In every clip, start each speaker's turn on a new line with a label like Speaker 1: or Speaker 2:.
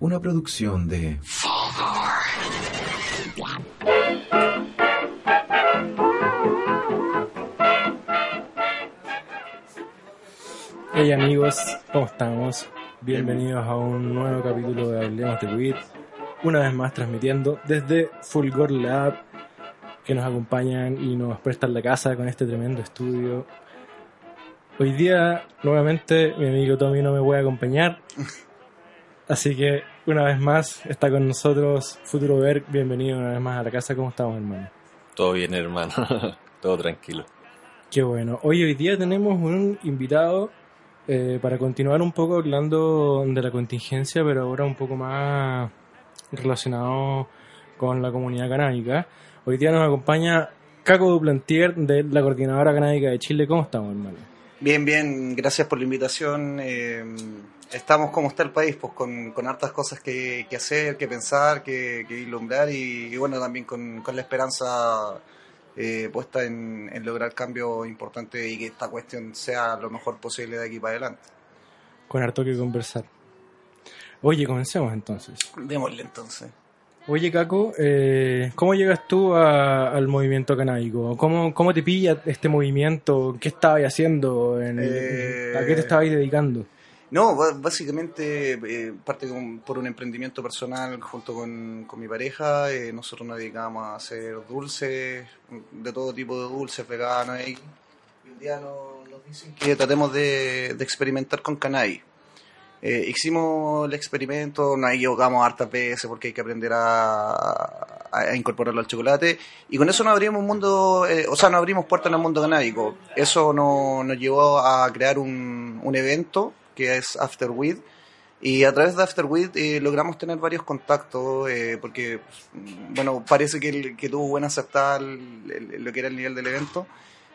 Speaker 1: Una producción de...
Speaker 2: Hey amigos, ¿cómo estamos? Bienvenidos a un nuevo capítulo de Hablemos de Weed. Una vez más transmitiendo desde Fulgor Lab, que nos acompañan y nos prestan la casa con este tremendo estudio. Hoy día, nuevamente, mi amigo Tommy no me puede acompañar. Así que, una vez más, está con nosotros Futuro Ver. Bienvenido una vez más a la casa. ¿Cómo estamos, hermano?
Speaker 3: Todo bien, hermano. Todo tranquilo.
Speaker 2: Qué bueno. Hoy, hoy día tenemos un invitado eh, para continuar un poco hablando de la contingencia, pero ahora un poco más relacionado con la comunidad canábica. Hoy día nos acompaña Caco Duplantier de la Coordinadora Canábica de Chile. ¿Cómo estamos, hermano?
Speaker 4: Bien, bien, gracias por la invitación. Eh, estamos como está el país, pues con, con hartas cosas que, que hacer, que pensar, que, y, y bueno, también con, con la esperanza eh, puesta en, en lograr cambios importantes y que esta cuestión sea lo mejor posible de aquí para adelante.
Speaker 2: Con harto que conversar. Oye, comencemos entonces.
Speaker 4: Démosle entonces.
Speaker 2: Oye, Caco, eh, ¿cómo llegas tú a- al movimiento canábico? ¿Cómo, ¿Cómo te pilla este movimiento? ¿Qué estabas haciendo? En,
Speaker 4: Eh,
Speaker 2: ¿A qué te estabas dedicando?
Speaker 4: No, básicamente eh, parte con- por un emprendimiento personal junto con, con mi pareja. eh, nosotros nos dedicábamos a hacer dulces, de todo tipo de dulces, veganos. Y un día nos, nos dicen que tratemos de, de experimentar con cannabis. Eh, hicimos el experimento, nos equivocamos hartas veces porque hay que aprender a, incorporarlo al chocolate. Y con eso nos abrimos un mundo, eh, o sea, nos abrimos puertas en el mundo canábico. Eso no- nos llevó a crear un, un evento que es After Weed. Y a través de After Weed eh, logramos tener varios contactos, eh, porque, bueno, parece que, que tuvo buena aceptada lo que era el nivel del evento.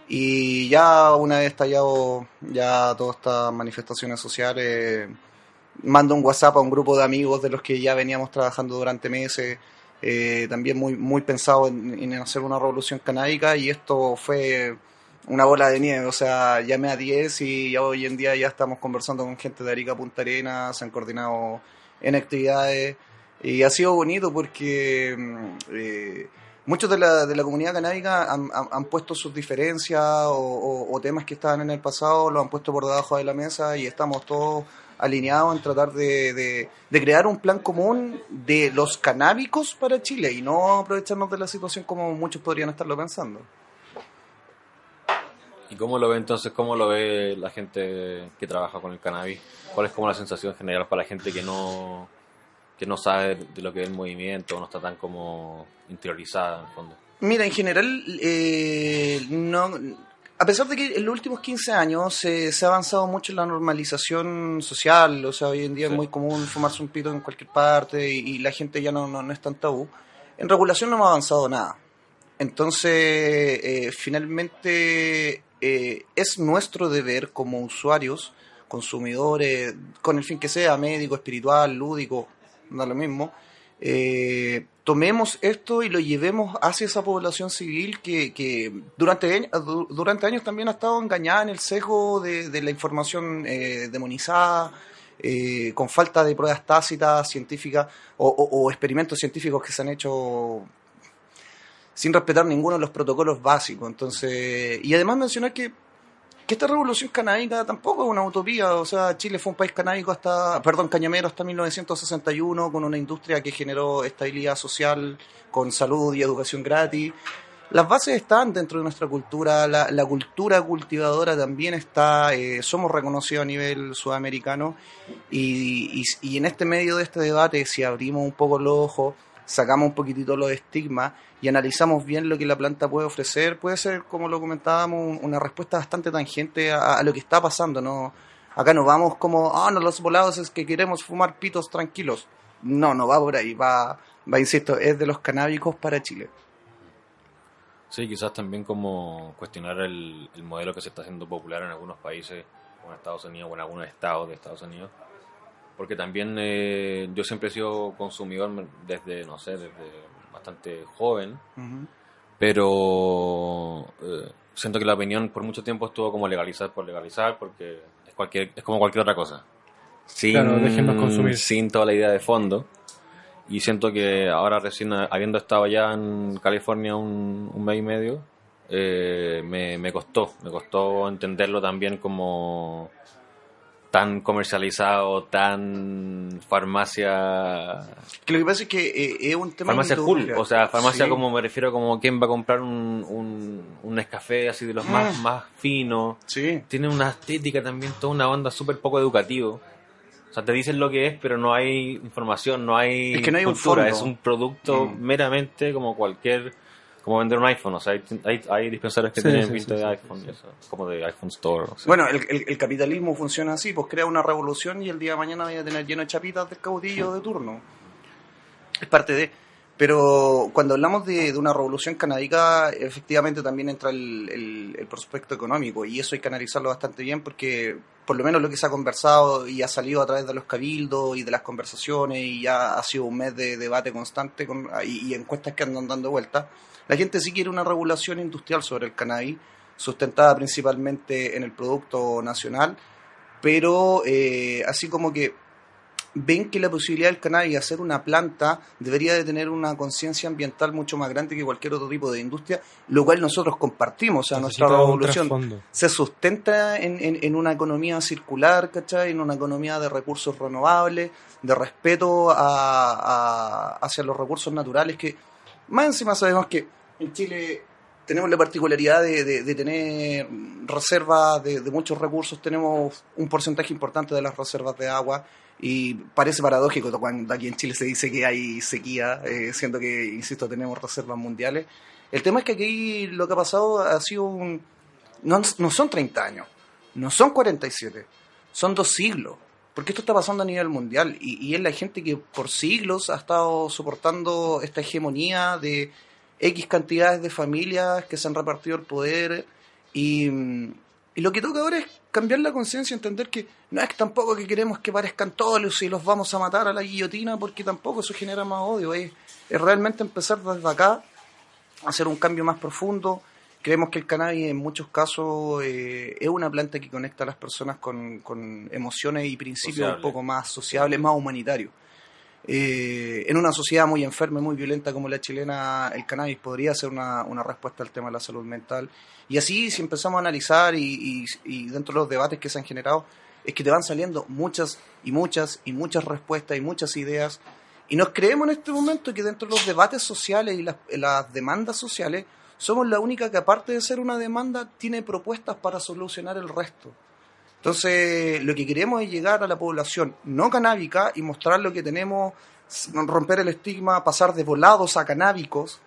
Speaker 4: Y ya una vez estallado ya todas estas manifestaciones sociales, mando un WhatsApp a un grupo de amigos de los que ya veníamos trabajando durante meses, eh, también muy, muy pensado en, en hacer una revolución canábica y esto fue una bola de nieve, o sea, llamé a 10 y hoy en día ya estamos conversando con gente de Arica Punta Arenas, se han coordinado en actividades y ha sido bonito porque mm, eh, muchos de la, de la comunidad canábica han, han- puesto sus diferencias o, temas que estaban en el pasado, lo han puesto por debajo de la mesa y estamos todos alineados en tratar de, de- de crear un plan común de los canábicos para Chile y no aprovecharnos de la situación como muchos podrían estarlo pensando.
Speaker 3: ¿Y cómo lo ve entonces? ¿Cómo lo ve la gente que trabaja con el cannabis? ¿Cuál es como la sensación general para la gente que no que no sabe de lo que es el movimiento no está tan como interiorizada en el fondo?
Speaker 4: Mira, en general, eh, no, a pesar de que en los últimos 15 años se, se ha avanzado mucho en la normalización social, o sea, hoy en día
Speaker 3: Sí.
Speaker 4: es muy común fumarse un pito en cualquier parte y, y la gente ya no, no, no es tan tabú, en regulación no hemos avanzado nada. Entonces, eh, finalmente, eh, es nuestro deber como usuarios, consumidores, con el fin que sea, médico, espiritual, lúdico, da lo mismo, eh, tomemos esto y lo llevemos hacia esa población civil que, que durante, durante años también ha estado engañada en el sesgo de, de la información eh, demonizada, eh, con falta de pruebas tácitas, científicas o, o- o experimentos científicos que se han hecho sin respetar ninguno de los protocolos básicos. Entonces, y además mencionar que, que esta revolución canábica tampoco es una utopía. O sea, Chile fue un país canábico hasta, perdón, cañamero hasta 1961, con una industria que generó estabilidad social, con salud y educación gratis. Las bases están dentro de nuestra cultura, la, cultura cultivadora también está, eh, somos reconocidos a nivel sudamericano y- y en este medio de este debate, si abrimos un poco los ojos, sacamos un poquitito los estigmas y analizamos bien lo que la planta puede ofrecer, puede ser, como lo comentábamos, un- una respuesta bastante tangente a, lo que está pasando. ¿no? Acá no vamos como, ah, no, los volados es que queremos fumar pitos tranquilos. No, no va por ahí, va, va insisto, es de los canábicos para Chile.
Speaker 3: Sí, quizás también como cuestionar el, el modelo que se está haciendo popular en algunos países, como en Estados Unidos o en algunos estados de Estados Unidos. Porque también eh, yo siempre he sido consumidor desde, no sé, desde bastante joven.
Speaker 4: Ujú.
Speaker 3: pero eh, siento que la opinión por mucho tiempo estuvo como legalizar por legalizar porque es cualquier es como cualquier otra cosa sin,
Speaker 2: Claro, consumir.
Speaker 3: sin toda la idea de fondo. Y siento que ahora recién, habiendo estado ya en California un, un mes y medio, eh, me, me costó, me costó entenderlo también como tan comercializado, tan farmacia
Speaker 4: Que lo que pasa es que eh, es un tema
Speaker 3: farmacia
Speaker 4: industria.
Speaker 3: o sea, farmacia
Speaker 4: Sí.
Speaker 3: como me refiero como quién va a comprar un, un, un Nescafé así de los más,
Speaker 4: Mm.
Speaker 3: más finos.
Speaker 4: Sí.
Speaker 3: Tiene una estética también, toda una onda súper poco educativo. O sea, te dicen lo que es, pero no hay información, no hay
Speaker 4: Es que no hay un
Speaker 3: cultura.
Speaker 4: fondo.
Speaker 3: es un producto
Speaker 4: Mm.
Speaker 3: meramente como cualquier, como vender un iPhone. O sea, hay, hay, hay dispensarios que
Speaker 2: Sí,
Speaker 3: tienen
Speaker 2: sí,
Speaker 3: pinta
Speaker 2: sí,
Speaker 3: de
Speaker 2: sí,
Speaker 3: iPhone, eso, como de iPhone Store. o sea.
Speaker 4: Bueno, el, el- el capitalismo funciona así, pues crea una revolución y el día de mañana vaya a tener lleno de chapitas del caudillo de turno. Es parte de... Pero cuando hablamos de, de una revolución canábica, efectivamente también entra el, el- el prospecto económico y eso hay que analizarlo bastante bien porque por lo menos lo que se ha conversado y ha salido a través de los cabildos y de las conversaciones y ya ha sido un mes de debate constante con, y, y encuestas que andan dando vueltas, la gente sí quiere una regulación industrial sobre el cannabis sustentada principalmente en el producto nacional, pero eh, así como que ven que la posibilidad del cannabis de hacer una planta debería de tener una conciencia ambiental mucho más grande que cualquier otro tipo de industria, lo cual nosotros compartimos, o sea, nuestra
Speaker 2: Necesita
Speaker 4: revolución se sustenta en, en- en una economía circular, ¿cachai? En una economía de recursos renovables, de respeto a- a- hacia los recursos naturales, que más encima sabemos que en Chile tenemos la particularidad de, tener reservas de, muchos recursos, tenemos un porcentaje importante de las reservas de agua y parece paradójico cuando aquí en Chile se dice que hay sequía, eh, siendo que, insisto, tenemos reservas mundiales. El tema es que aquí lo que ha pasado ha sido un... No, no son 30 años, no son 47, son dos siglos. Porque esto está pasando a nivel mundial y, es la gente que por siglos ha estado soportando esta hegemonía de X cantidades de familias que se han repartido el poder y, lo que toca ahora es cambiar la conciencia, entender que no es tampoco que queremos que parezcan todos y los vamos a matar a la guillotina porque tampoco eso genera más odio, es, es realmente empezar desde acá hacer un cambio más profundo. Creemos que el cannabis en muchos casos eh, es una planta que conecta a las personas con, con emociones y principios
Speaker 3: Sociable.
Speaker 4: un poco más sociables, más humanitarios. Eh, en una sociedad muy enferma y muy violenta como la chilena, el cannabis podría ser una, una respuesta al tema de la salud mental. Y así, si empezamos a analizar y, y- y dentro de los debates que se han generado, es que te van saliendo muchas y muchas y muchas respuestas y muchas ideas. Y nos creemos en este momento que dentro de los debates sociales y las, las demandas sociales, somos la única que aparte de ser una demanda, tiene propuestas para solucionar el resto. Entonces, lo que queremos es llegar a la población no canábica y mostrar lo que tenemos, romper el estigma, pasar de volados a canábicos,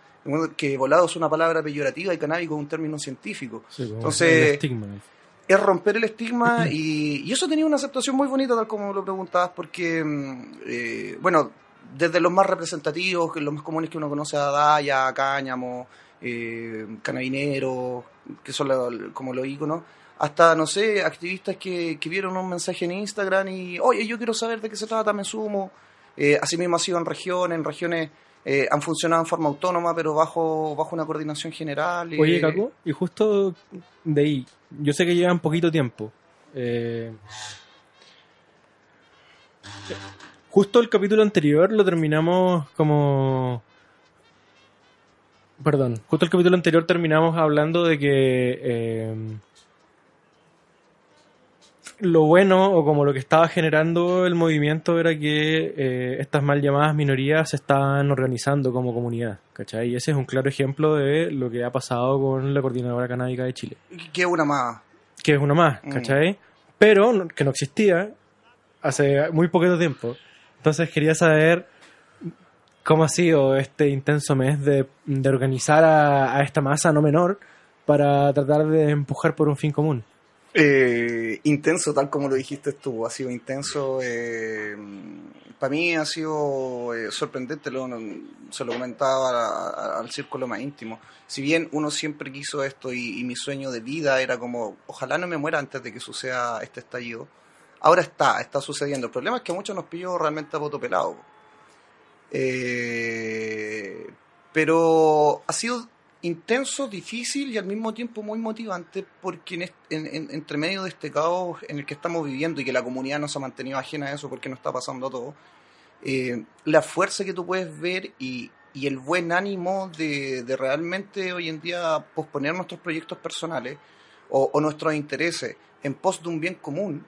Speaker 4: que volado es una palabra peyorativa y canábico es un término científico.
Speaker 2: Sí, como
Speaker 4: Entonces-. Es romper el estigma y, y eso tenía una aceptación muy bonita, tal como lo preguntabas, porque, mm, eh, bueno, desde los más representativos, que los más comunes que uno conoce a Daya, Cáñamo, eh, Canabineros, que son la- como los íconos, hasta, no sé, activistas que, que vieron un mensaje en Instagram y, oye, yo quiero saber de qué se trata, me sumo. Eh, asimismo ha sido en regiones, en regiones eh, han funcionado en forma autónoma, pero bajo, bajo una coordinación general.
Speaker 2: Oye, Caco, y justo de ahí, yo sé que llevan poquito tiempo. eh, justo el capítulo anterior lo terminamos como... Perdón, justo el capítulo anterior terminamos hablando de que eh, lo bueno o como lo que estaba generando el movimiento era que eh, estas mal llamadas minorías se estaban organizando como comunidad, ¿cachai? Y ese es un claro ejemplo de lo que ha pasado con la Coordinadora Canábica de Chile,
Speaker 4: que una más.
Speaker 2: que es una más,
Speaker 4: Mm.
Speaker 2: ¿cachai? Pero que no existía hace muy poquito tiempo. Entonces quería saber cómo ha sido este intenso mes de, de organizar a, a esta masa no menor para tratar de empujar por un fin común.
Speaker 4: Eh, intenso, tal como lo dijiste tú, ha sido intenso. para mí ha sido eh, sorprendente, lo, se lo comentaba a- a- al círculo más íntimo. Si bien uno siempre quiso esto y, y mi sueño de vida era como, ojalá no me muera antes de que suceda este estallido, ahora está, está sucediendo. El problema es que a muchos nos pilló realmente a voto pelado. Eh, pero ha sido intenso, difícil y al mismo tiempo muy motivante porque en, en- en- entre medio de este caos en el que estamos viviendo y que la comunidad no se ha mantenido ajena a eso porque no está pasando todo, eh, la fuerza que tú puedes ver y, y el buen ánimo de, de realmente hoy en día posponer nuestros proyectos personales o, o nuestros intereses en pos de un bien común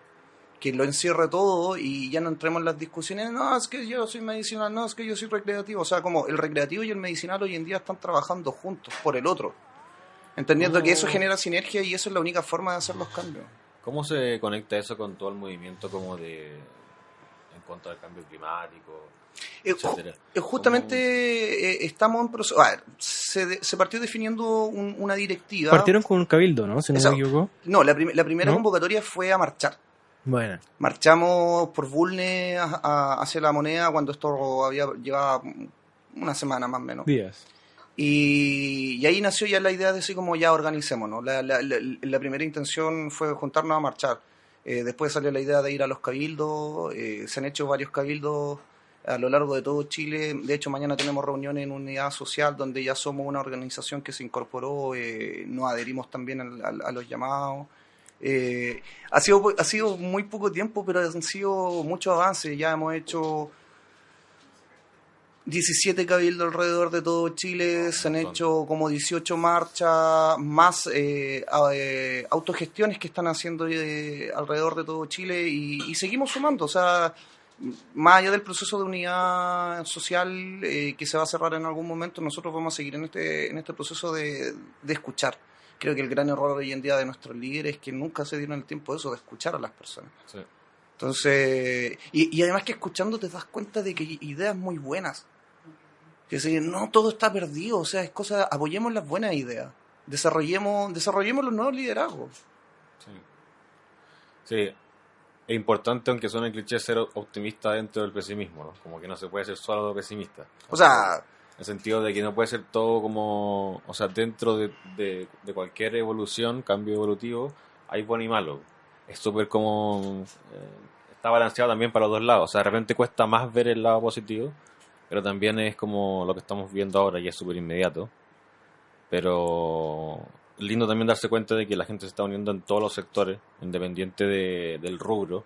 Speaker 4: que lo encierre todo y ya no entremos en las discusiones, no, es que yo soy medicinal, no, es que yo soy recreativo. O sea, como el recreativo y el medicinal hoy en día están trabajando juntos por el otro. Entendiendo que eso
Speaker 3: Oh.
Speaker 4: genera sinergia y eso es la única forma de hacer los cambios.
Speaker 3: ¿Cómo se conecta eso con todo el movimiento como de en contra del cambio climático,
Speaker 4: Eh, eh, justamente eh, estamos en proceso. A ver, se, de- se partió definiendo un- una directiva.
Speaker 2: Partieron con un cabildo, ¿no? Si no
Speaker 4: Exacto.
Speaker 2: me equivoco.
Speaker 4: No, la, prim- la primera
Speaker 2: ¿No?
Speaker 4: convocatoria fue a marchar.
Speaker 2: Bueno.
Speaker 4: Marchamos por Bulne a- a- hacia la moneda cuando esto había llevaba una semana más o menos.
Speaker 2: Días.
Speaker 4: Y, y ahí nació ya la idea de así como ya organicémonos. La, la, la, la primera intención fue juntarnos a marchar. Eh, después salió la idea de ir a los cabildos. eh, se han hecho varios cabildos a lo largo de todo Chile. De hecho, mañana tenemos reuniones en unidad social donde ya somos una organización que se incorporó. eh, nos adherimos también al- al- a los llamados. Eh, ha, sido, ha sido muy poco tiempo, pero han sido muchos avances. Ya hemos hecho 17 cabildos alrededor de todo Chile, se han hecho como 18 marchas, más eh, eh, autogestiones que están haciendo eh, alrededor de todo Chile y, y seguimos sumando. O sea, más allá del proceso de unidad social eh, que se va a cerrar en algún momento, nosotros vamos a seguir en este, en este proceso de, de escuchar. Creo que el gran error hoy en día de nuestros líderes es que nunca se dieron el tiempo de eso, de escuchar a las personas.
Speaker 3: Sí.
Speaker 4: Entonces, y, y además que escuchando te das cuenta de que hay ideas muy buenas. Que si no todo está perdido, o sea, es cosa, apoyemos las buenas ideas. Desarrollemos, desarrollemos los nuevos liderazgos.
Speaker 3: Sí. Sí. Es importante, aunque suene cliché, ser optimista dentro del pesimismo, ¿no? Como que no se puede ser solo pesimista.
Speaker 4: O sea,
Speaker 3: El sentido de que no puede ser todo como... O sea, dentro de, de, de cualquier evolución, cambio evolutivo, hay bueno y malo. Es súper como... eh, está balanceado también para los dos lados. O sea, de repente cuesta más ver el lado positivo, pero también es como lo que estamos viendo ahora y es súper inmediato. Pero lindo también darse cuenta de que la gente se está uniendo en todos los sectores, independiente de- del rubro,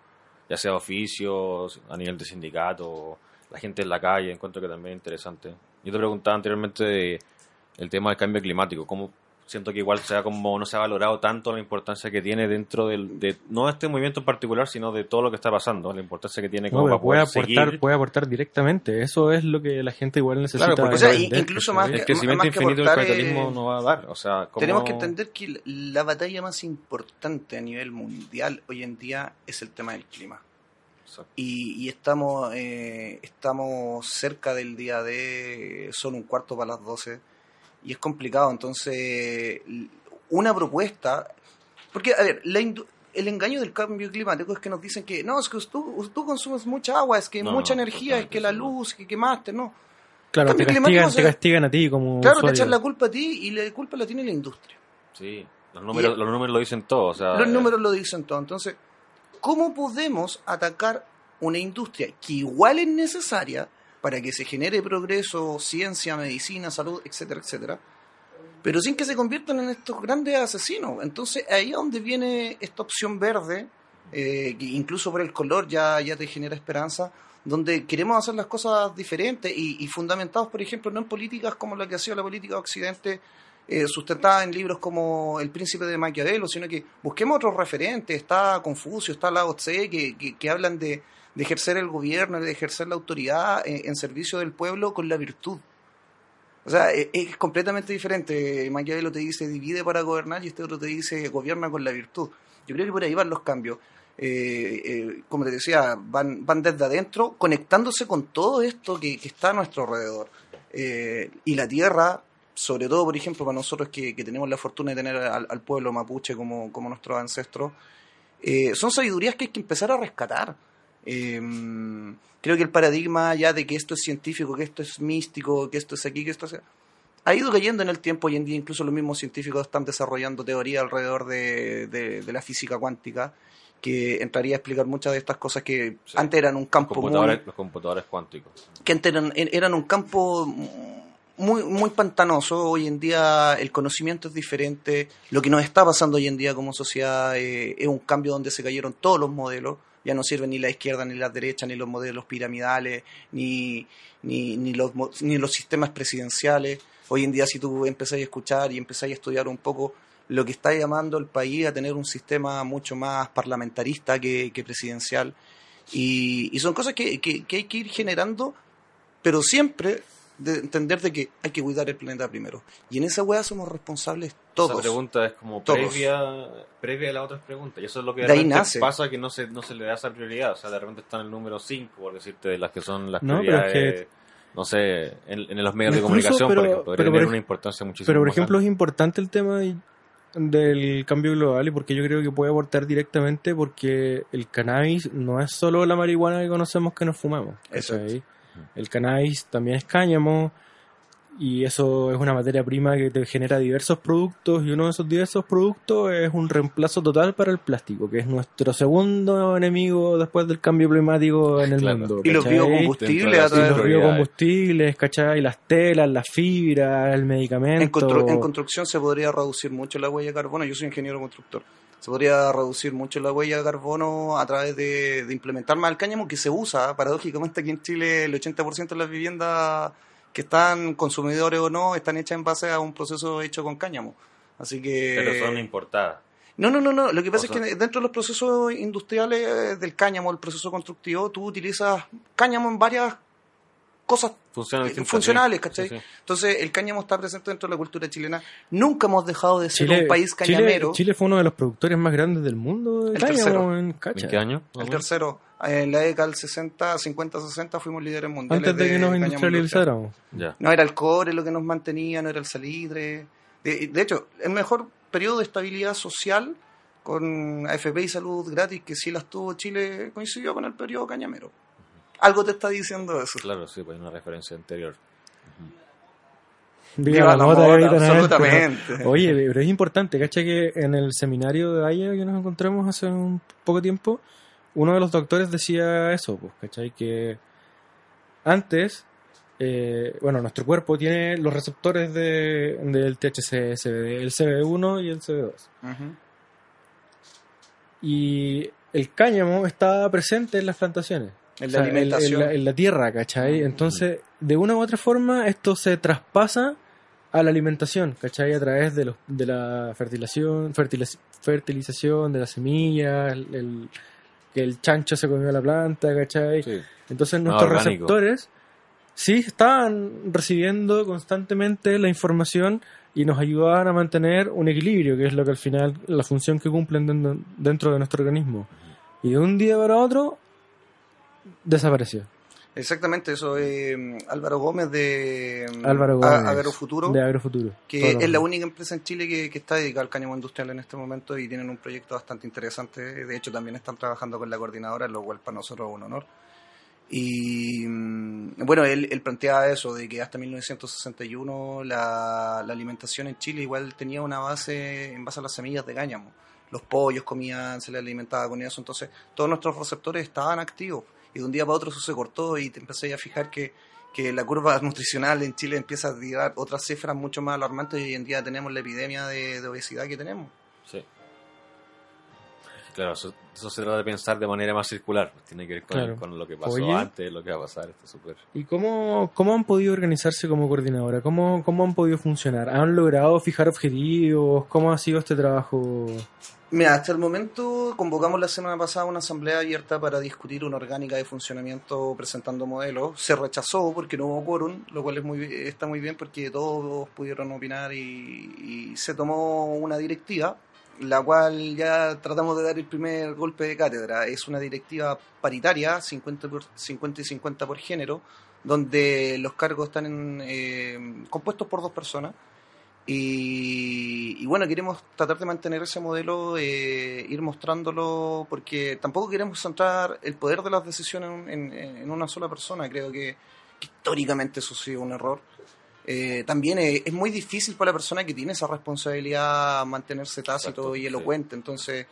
Speaker 3: ya sea oficios, a nivel de sindicato, la gente en la calle, encuentro que también es interesante. Yo te preguntaba anteriormente de el tema del cambio climático, cómo siento que igual sea como no se ha valorado tanto la importancia que tiene dentro del, de, no este movimiento en particular, sino de todo lo que está pasando, la importancia que tiene
Speaker 2: No,
Speaker 3: como
Speaker 2: pero
Speaker 3: para
Speaker 2: puede
Speaker 3: poder
Speaker 2: aportar,
Speaker 3: seguir.
Speaker 2: puede aportar directamente. Eso es lo que la gente igual necesita.
Speaker 3: Claro, porque-
Speaker 4: O sea,
Speaker 2: entender,
Speaker 4: incluso más
Speaker 3: El crecimiento
Speaker 4: más que
Speaker 3: infinito del
Speaker 4: aportar,
Speaker 3: capitalismo
Speaker 4: eh,
Speaker 3: no va a dar, o sea, ¿cómo-
Speaker 4: tenemos que entender que la batalla más importante a nivel mundial hoy en día es el tema del clima. Y, y estamos, eh, estamos cerca del día de, son un cuarto para las 12, y es complicado. Entonces, una propuesta, porque, a ver, la el engaño del cambio climático es que nos dicen que no, es que tú, tú consumes mucha agua, es que
Speaker 3: No,
Speaker 4: mucha
Speaker 3: no,
Speaker 4: energía, es que la luz, que quemaste, no.
Speaker 2: Claro, te castigan,
Speaker 4: climático,
Speaker 2: te
Speaker 4: o sea,
Speaker 2: castigan a ti como
Speaker 4: Claro, te echan la culpa a ti y la culpa la tiene la industria.
Speaker 3: Sí, los números,
Speaker 4: Y-
Speaker 3: los números lo dicen todo, o sea,
Speaker 4: Los números lo dicen todo. Entonces, ¿cómo podemos atacar una industria que igual es necesaria para que se genere progreso, ciencia, medicina, salud, etcétera, etcétera? Pero sin que se conviertan en estos grandes asesinos. Entonces, ahí es donde viene esta opción verde, eh, que incluso por el color ya, ya te genera esperanza, donde queremos hacer las cosas diferentes y, y fundamentados, por ejemplo, no en políticas como la que ha sido la política de Occidente, eh, sustentada en libros como El Príncipe de Maquiavelo, sino que busquemos otros referentes. Está Confucio, está Lao Tse, que, que, hablan de, de ejercer el gobierno, de ejercer la autoridad en, en servicio del pueblo con la virtud. O sea, es, es completamente diferente. Maquiavelo te dice divide para gobernar y este otro te dice gobierna con la virtud. Yo creo que por ahí van los cambios. Eh, eh, como te decía, van, van desde adentro, conectándose con todo esto que, que está a nuestro alrededor. Eh, y la tierra, sobre todo, por ejemplo, para nosotros que, que tenemos la fortuna de tener al, al pueblo mapuche como, como nuestros ancestros, eh, son sabidurías que hay que empezar a rescatar. Eh, creo que el paradigma ya de que esto es científico, que esto es místico, que esto es aquí, que esto es... Ha ido cayendo en el tiempo hoy en día, incluso los mismos científicos están desarrollando teoría alrededor de, de- de la física cuántica, que entraría a explicar muchas de estas cosas que antes eran un campo muy,
Speaker 3: los computadores cuánticos.
Speaker 4: que antes eran, eran un campo muy, muy pantanoso. Hoy en día el conocimiento es diferente. Lo que nos está pasando hoy en día como sociedad eh, es un cambio donde se cayeron todos los modelos. Ya no sirven ni la izquierda, ni la derecha, ni los modelos piramidales, ni, ni, ni, los, ni los sistemas presidenciales. Hoy en día si tú empezáis a escuchar y empezáis a estudiar un poco lo que está llamando el país a tener un sistema mucho más parlamentarista que, que presidencial. Y, y, son cosas que, que, que hay que ir generando, pero siempre de entender de que hay que cuidar el planeta primero. Y en esa weá somos responsables todos.
Speaker 3: Esa pregunta es como
Speaker 4: Todos.
Speaker 3: previa, previa a las otras preguntas. Y eso es lo que de,
Speaker 4: De ahí
Speaker 3: repente
Speaker 4: nace.
Speaker 3: pasa que no se, no se le da esa prioridad. O sea, de repente está en el número 5, por decirte, de las que son las
Speaker 2: No, pero es
Speaker 3: prioridades.
Speaker 2: que-
Speaker 3: No sé, en, en los medios de comunicación,
Speaker 2: pero-
Speaker 3: por ejemplo,
Speaker 2: pero por
Speaker 3: una importancia muchísimo
Speaker 2: Pero por
Speaker 3: más
Speaker 2: ejemplo es importante el tema de- del cambio global y porque yo creo que puede aportar directamente porque el cannabis no es solo la marihuana que conocemos que nos fumamos. ¿cachai? El cannabis también es cáñamo y eso es una materia prima que te genera diversos productos y uno de esos diversos productos es un reemplazo total para el plástico, que es nuestro segundo enemigo después del cambio climático en el
Speaker 3: Claro.
Speaker 2: mundo.
Speaker 4: Y los biocombustibles
Speaker 2: Y
Speaker 4: través
Speaker 2: los biocombustibles, ¿cachai? Las telas, las fibras, el medicamento.
Speaker 4: En, constru- en construcción se podría reducir mucho la huella de carbono. Yo soy ingeniero constructor. Se podría reducir mucho la huella de carbono a través de, de implementar más el cáñamo que se usa. Paradójicamente aquí en Chile el 80% de las viviendas que están consumidores o no están hechas en base a un proceso hecho con cáñamo. Así que...
Speaker 3: Pero son importadas.
Speaker 4: No, no, no, no. Lo que pasa
Speaker 3: O sea-
Speaker 4: es que dentro de los procesos industriales del cáñamo, el proceso constructivo, tú utilizas cáñamo en varias cosas eh, funcionales. ¿cachai?
Speaker 3: Sí, sí.
Speaker 4: Entonces, el cáñamo está presente dentro de la cultura chilena. Nunca hemos dejado de ser
Speaker 2: Chile,
Speaker 4: un país cañamero.
Speaker 2: Chile fue uno de los productores más grandes del mundo de
Speaker 4: El
Speaker 2: cáñamo
Speaker 4: tercero.
Speaker 2: en Cacha.
Speaker 3: ¿En qué año?
Speaker 4: El tercero, en la década del 60, 50, 60 fuimos líderes mundiales.
Speaker 2: Antes de que nos industrializáramos.
Speaker 3: Ya.
Speaker 4: No era el cobre lo que nos mantenía, no era el salitre. De, de hecho, el mejor periodo de estabilidad social con AFP y salud gratis que sí las tuvo Chile coincidió con el periodo cañamero. Algo te está diciendo eso.
Speaker 3: Claro, sí, pues hay una referencia anterior.
Speaker 2: Viva la ahí tan adentro.
Speaker 4: absolutamente.
Speaker 2: Oye, pero es importante, ¿cachai? Que en el seminario de Haya que nos encontramos hace un poco tiempo, uno de los doctores decía eso, pues, ¿cachai? Que antes, eh, bueno, nuestro cuerpo tiene los receptores de, del THC, CBD, el CB1 y el CB2.
Speaker 4: Ujú.
Speaker 2: Y el cáñamo está presente en las plantaciones.
Speaker 4: En
Speaker 2: O
Speaker 4: la
Speaker 2: sea,
Speaker 4: alimentación.
Speaker 2: En, la, en la tierra, ¿cachai? Entonces, de una u otra forma, esto se traspasa a la alimentación, ¿cachai? A través de, los, de la fertilización, fertiliz- fertilización de las semillas, el, el- que el chancho se comió la planta, ¿cachai?
Speaker 3: Sí.
Speaker 2: Entonces nuestros receptores sí estaban recibiendo constantemente la información y nos ayudaban a mantener un equilibrio, que es lo que al final, la función que cumplen dentro- dentro de nuestro organismo. Y de un día para otro, desapareció.
Speaker 4: Exactamente, eso es mm, Álvaro Gómez de mm,
Speaker 2: Álvaro Gómez.
Speaker 4: Agrofuturo,
Speaker 2: De Agrofuturo.
Speaker 4: que es la única empresa en Chile que, que está dedicada al cáñamo industrial en este momento y tienen un proyecto bastante interesante. De hecho, también están trabajando con la coordinadora, lo cual para nosotros es un honor. Y mm, bueno, él, él planteaba eso, de que hasta 1961 la, la alimentación en Chile igual tenía una base en base a las semillas de cáñamo. Los pollos comían, se les alimentaba con eso, entonces todos nuestros receptores estaban activos. Y de un día para otro eso se cortó y te empecé a fijar que, que la curva nutricional en Chile empieza a tirar otras cifras mucho más alarmantes y hoy en día tenemos la epidemia de, de obesidad que tenemos.
Speaker 3: Sí. Claro, eso, eso se trata de pensar de manera más circular. pues, Tiene que ver con,
Speaker 2: Claro.
Speaker 3: con lo que pasó
Speaker 2: Oye.
Speaker 3: antes, lo que va a pasar. Esto es súper.
Speaker 2: ¿Y cómo, cómo han podido organizarse como coordinadora? ¿Cómo, ¿Cómo han podido funcionar? ¿Han logrado fijar objetivos? ¿Cómo ha sido este trabajo?
Speaker 4: Mira, hasta el momento convocamos la semana pasada una asamblea abierta para discutir una orgánica de funcionamiento presentando modelos. Se rechazó porque no hubo quórum, lo cual es muy, está muy bien porque todos pudieron opinar y, y se tomó una directiva, la cual ya tratamos de dar el primer golpe de cátedra. Es una directiva paritaria, 50, por, 50 y 50 por género, donde los cargos están en, eh, compuestos por dos personas. Y, y bueno, queremos tratar de mantener ese modelo, eh, ir mostrándolo, porque tampoco queremos centrar el poder de las decisiones en, en- en una sola persona. Creo que, que históricamente eso ha sido un error. Eh, también es, es muy difícil para la persona que tiene esa responsabilidad mantenerse tácito
Speaker 3: Exacto,
Speaker 4: y
Speaker 3: sí.
Speaker 4: elocuente. Entonces,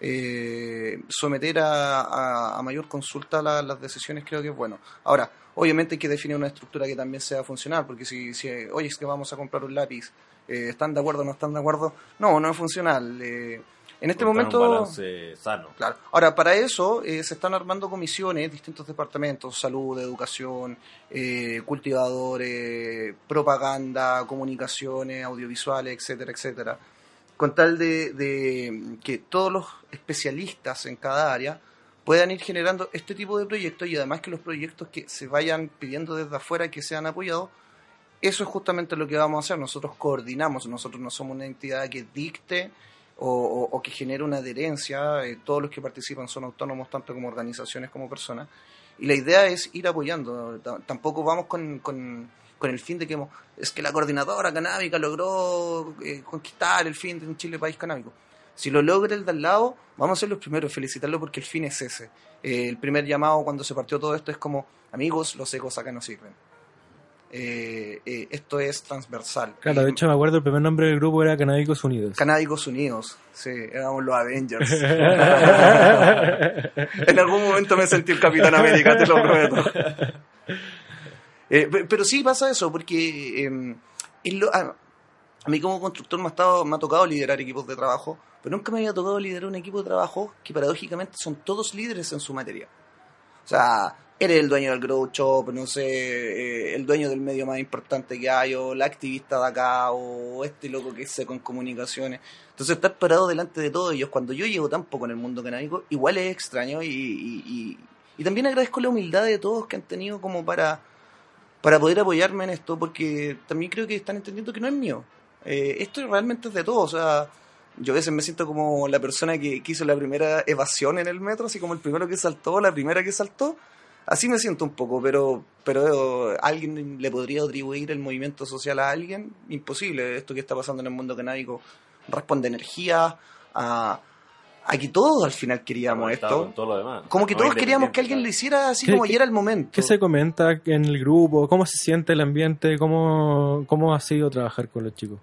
Speaker 4: eh, someter a, a- a mayor consulta la- las decisiones creo que es bueno. Ahora, Obviamente hay que definir una estructura que también sea funcional, porque si, si oye, es que vamos a comprar un lápiz, eh, ¿están de acuerdo o no están de acuerdo? No, no es funcional. Eh, en este momento...
Speaker 3: Un balance sano.
Speaker 4: Claro. Ahora, para eso eh, se están armando comisiones, distintos departamentos, salud, educación, eh, cultivadores, propaganda, comunicaciones, audiovisuales, etcétera, etcétera, con tal de, de que todos los especialistas en cada área puedan ir generando este tipo de proyectos y además que los proyectos que se vayan pidiendo desde afuera que sean apoyados, eso es justamente lo que vamos a hacer. Nosotros coordinamos, nosotros no somos una entidad que dicte o, que genere una adherencia. eh, todos los que participan son autónomos, tanto como organizaciones como personas. Y la idea es ir apoyando. Tampoco vamos con, con, con el fin de que es que la coordinadora canábica logró eh, conquistar el fin de un Chile país canábico. Si lo logra el de al lado, vamos a ser los primeros felicitarlo porque el fin es ese. Eh, el primer llamado cuando se partió todo esto es como, amigos, los ecos acá no sirven. Eh, eh, esto es transversal.
Speaker 2: Claro, de
Speaker 4: Y-
Speaker 2: hecho me acuerdo el primer nombre del grupo era Canábicos Unidos.
Speaker 4: Canábicos Unidos, sí, éramos los Avengers. en algún momento me sentí el Capitán América, te lo prometo. Eh, pe- pero sí pasa eso, porque eh, es lo- a, a mí como constructor me ha, estado, me ha tocado liderar equipos de trabajo, pero nunca me había tocado liderar un equipo de trabajo que paradójicamente son todos líderes en su materia. O sea, eres el dueño del grow shop, no sé, eh, el dueño del medio más importante que hay, o la activista de acá, o este loco que sé con comunicaciones. Entonces, estar parado delante de todos ellos, cuando yo llevo tan poco en el mundo canábico, igual es extraño y, y, y- y también agradezco la humildad de todos que han tenido como para, para poder apoyarme en esto, porque también creo que están entendiendo que no es mío. Eh, esto realmente es de todos, o sea, yo a veces me siento como la persona que, que hizo la primera evasión en el metro, así como el primero que saltó, la primera que saltó. Así me siento un poco, pero, pero ¿alguien le podría atribuir el movimiento social a alguien? Imposible. Esto que está pasando en el mundo canábico responde a energía, a, a que todos al final queríamos esto.
Speaker 3: todo lo demás.
Speaker 4: Como que
Speaker 3: No
Speaker 4: todos queríamos que alguien lo hiciera así
Speaker 2: ¿Qué-
Speaker 4: como
Speaker 2: qué-
Speaker 4: ya era el momento.
Speaker 2: ¿Qué se comenta en el grupo? ¿Cómo se siente el ambiente? ¿Cómo, cómo ha sido trabajar con los chicos?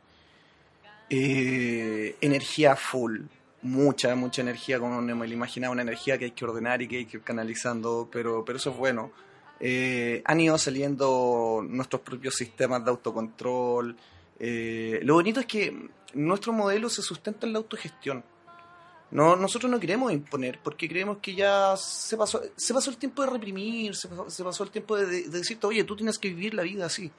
Speaker 4: Eh, energía full, mucha, mucha energía, como no me lo imaginaba, una energía que hay que ordenar y que hay que ir canalizando, pero, pero eso es bueno. Eh, han ido saliendo nuestros propios sistemas de autocontrol. Eh, lo bonito es que nuestro modelo se sustenta en la autogestión. No, nosotros no queremos imponer, porque creemos que ya se pasó, se pasó el tiempo de reprimir, se pasó, se pasó el tiempo de, de- de decirte, oye, tú tienes que vivir la vida así.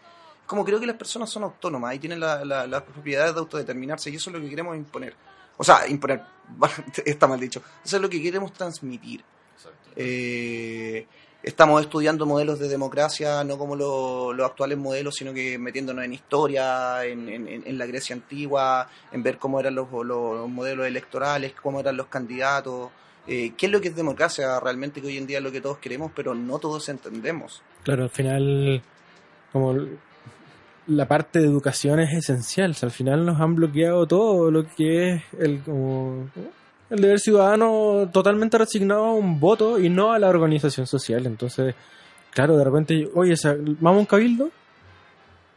Speaker 4: Como creo que las personas son autónomas y tienen la, la, la propiedad de autodeterminarse, y eso es lo que queremos imponer. O sea, imponer, está mal dicho. Eso es lo que queremos transmitir.
Speaker 3: Exacto.
Speaker 4: Eh, estamos estudiando modelos de democracia, no como lo- los actuales modelos, sino que metiéndonos en historia, en, en- en- en la Grecia antigua, en ver cómo eran los, los modelos electorales, cómo eran los candidatos, eh, qué es lo que es democracia realmente, que hoy en día es lo que todos queremos, pero no todos entendemos.
Speaker 2: Claro, al final, como la parte de educación es esencial. Al final nos han bloqueado todo lo que es el, como, el deber ciudadano totalmente resignado a un voto y no a la organización social. Entonces, claro, de repente, oye, ¿vamos a un cabildo?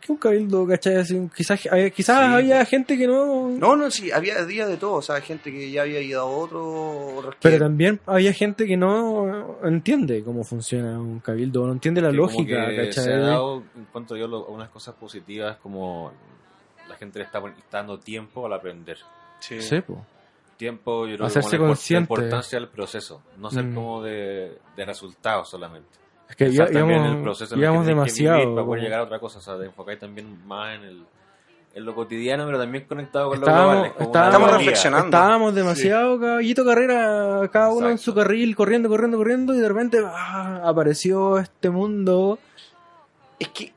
Speaker 2: ¿Qué un cabildo, cachai? Así, quizás hay- quizás
Speaker 4: Sí.
Speaker 2: había gente que no...
Speaker 4: No, no, sí, había días de todo, o sea, gente que ya había ido a otro, otros que-
Speaker 2: Pero también había gente que no entiende cómo funciona un cabildo, no entiende la
Speaker 3: Que como
Speaker 2: lógica,
Speaker 3: que
Speaker 2: ¿cachai?
Speaker 3: Se ha dado, encuentro yo, lo- unas cosas positivas como la gente le está, dando tiempo al aprender.
Speaker 4: Sí.
Speaker 2: Sí, po.
Speaker 3: Tiempo, yo creo
Speaker 2: Hacerse
Speaker 3: que
Speaker 2: consciente.
Speaker 3: la importancia del proceso, no ser
Speaker 2: Mm.
Speaker 3: como de, de resultados solamente.
Speaker 2: Es que ya,
Speaker 3: vivir
Speaker 2: demasiado.
Speaker 3: para poder llegar a otra cosa, o sea, de enfocar también más en, el, en lo cotidiano, pero también conectado con lo global.
Speaker 2: Estábamos,
Speaker 3: es
Speaker 2: estábamos,
Speaker 4: reflexionando.
Speaker 2: estábamos demasiado caballito carrera, cada uno en su carril, corriendo, corriendo, corriendo, y de repente ah, apareció este mundo.
Speaker 4: Es que,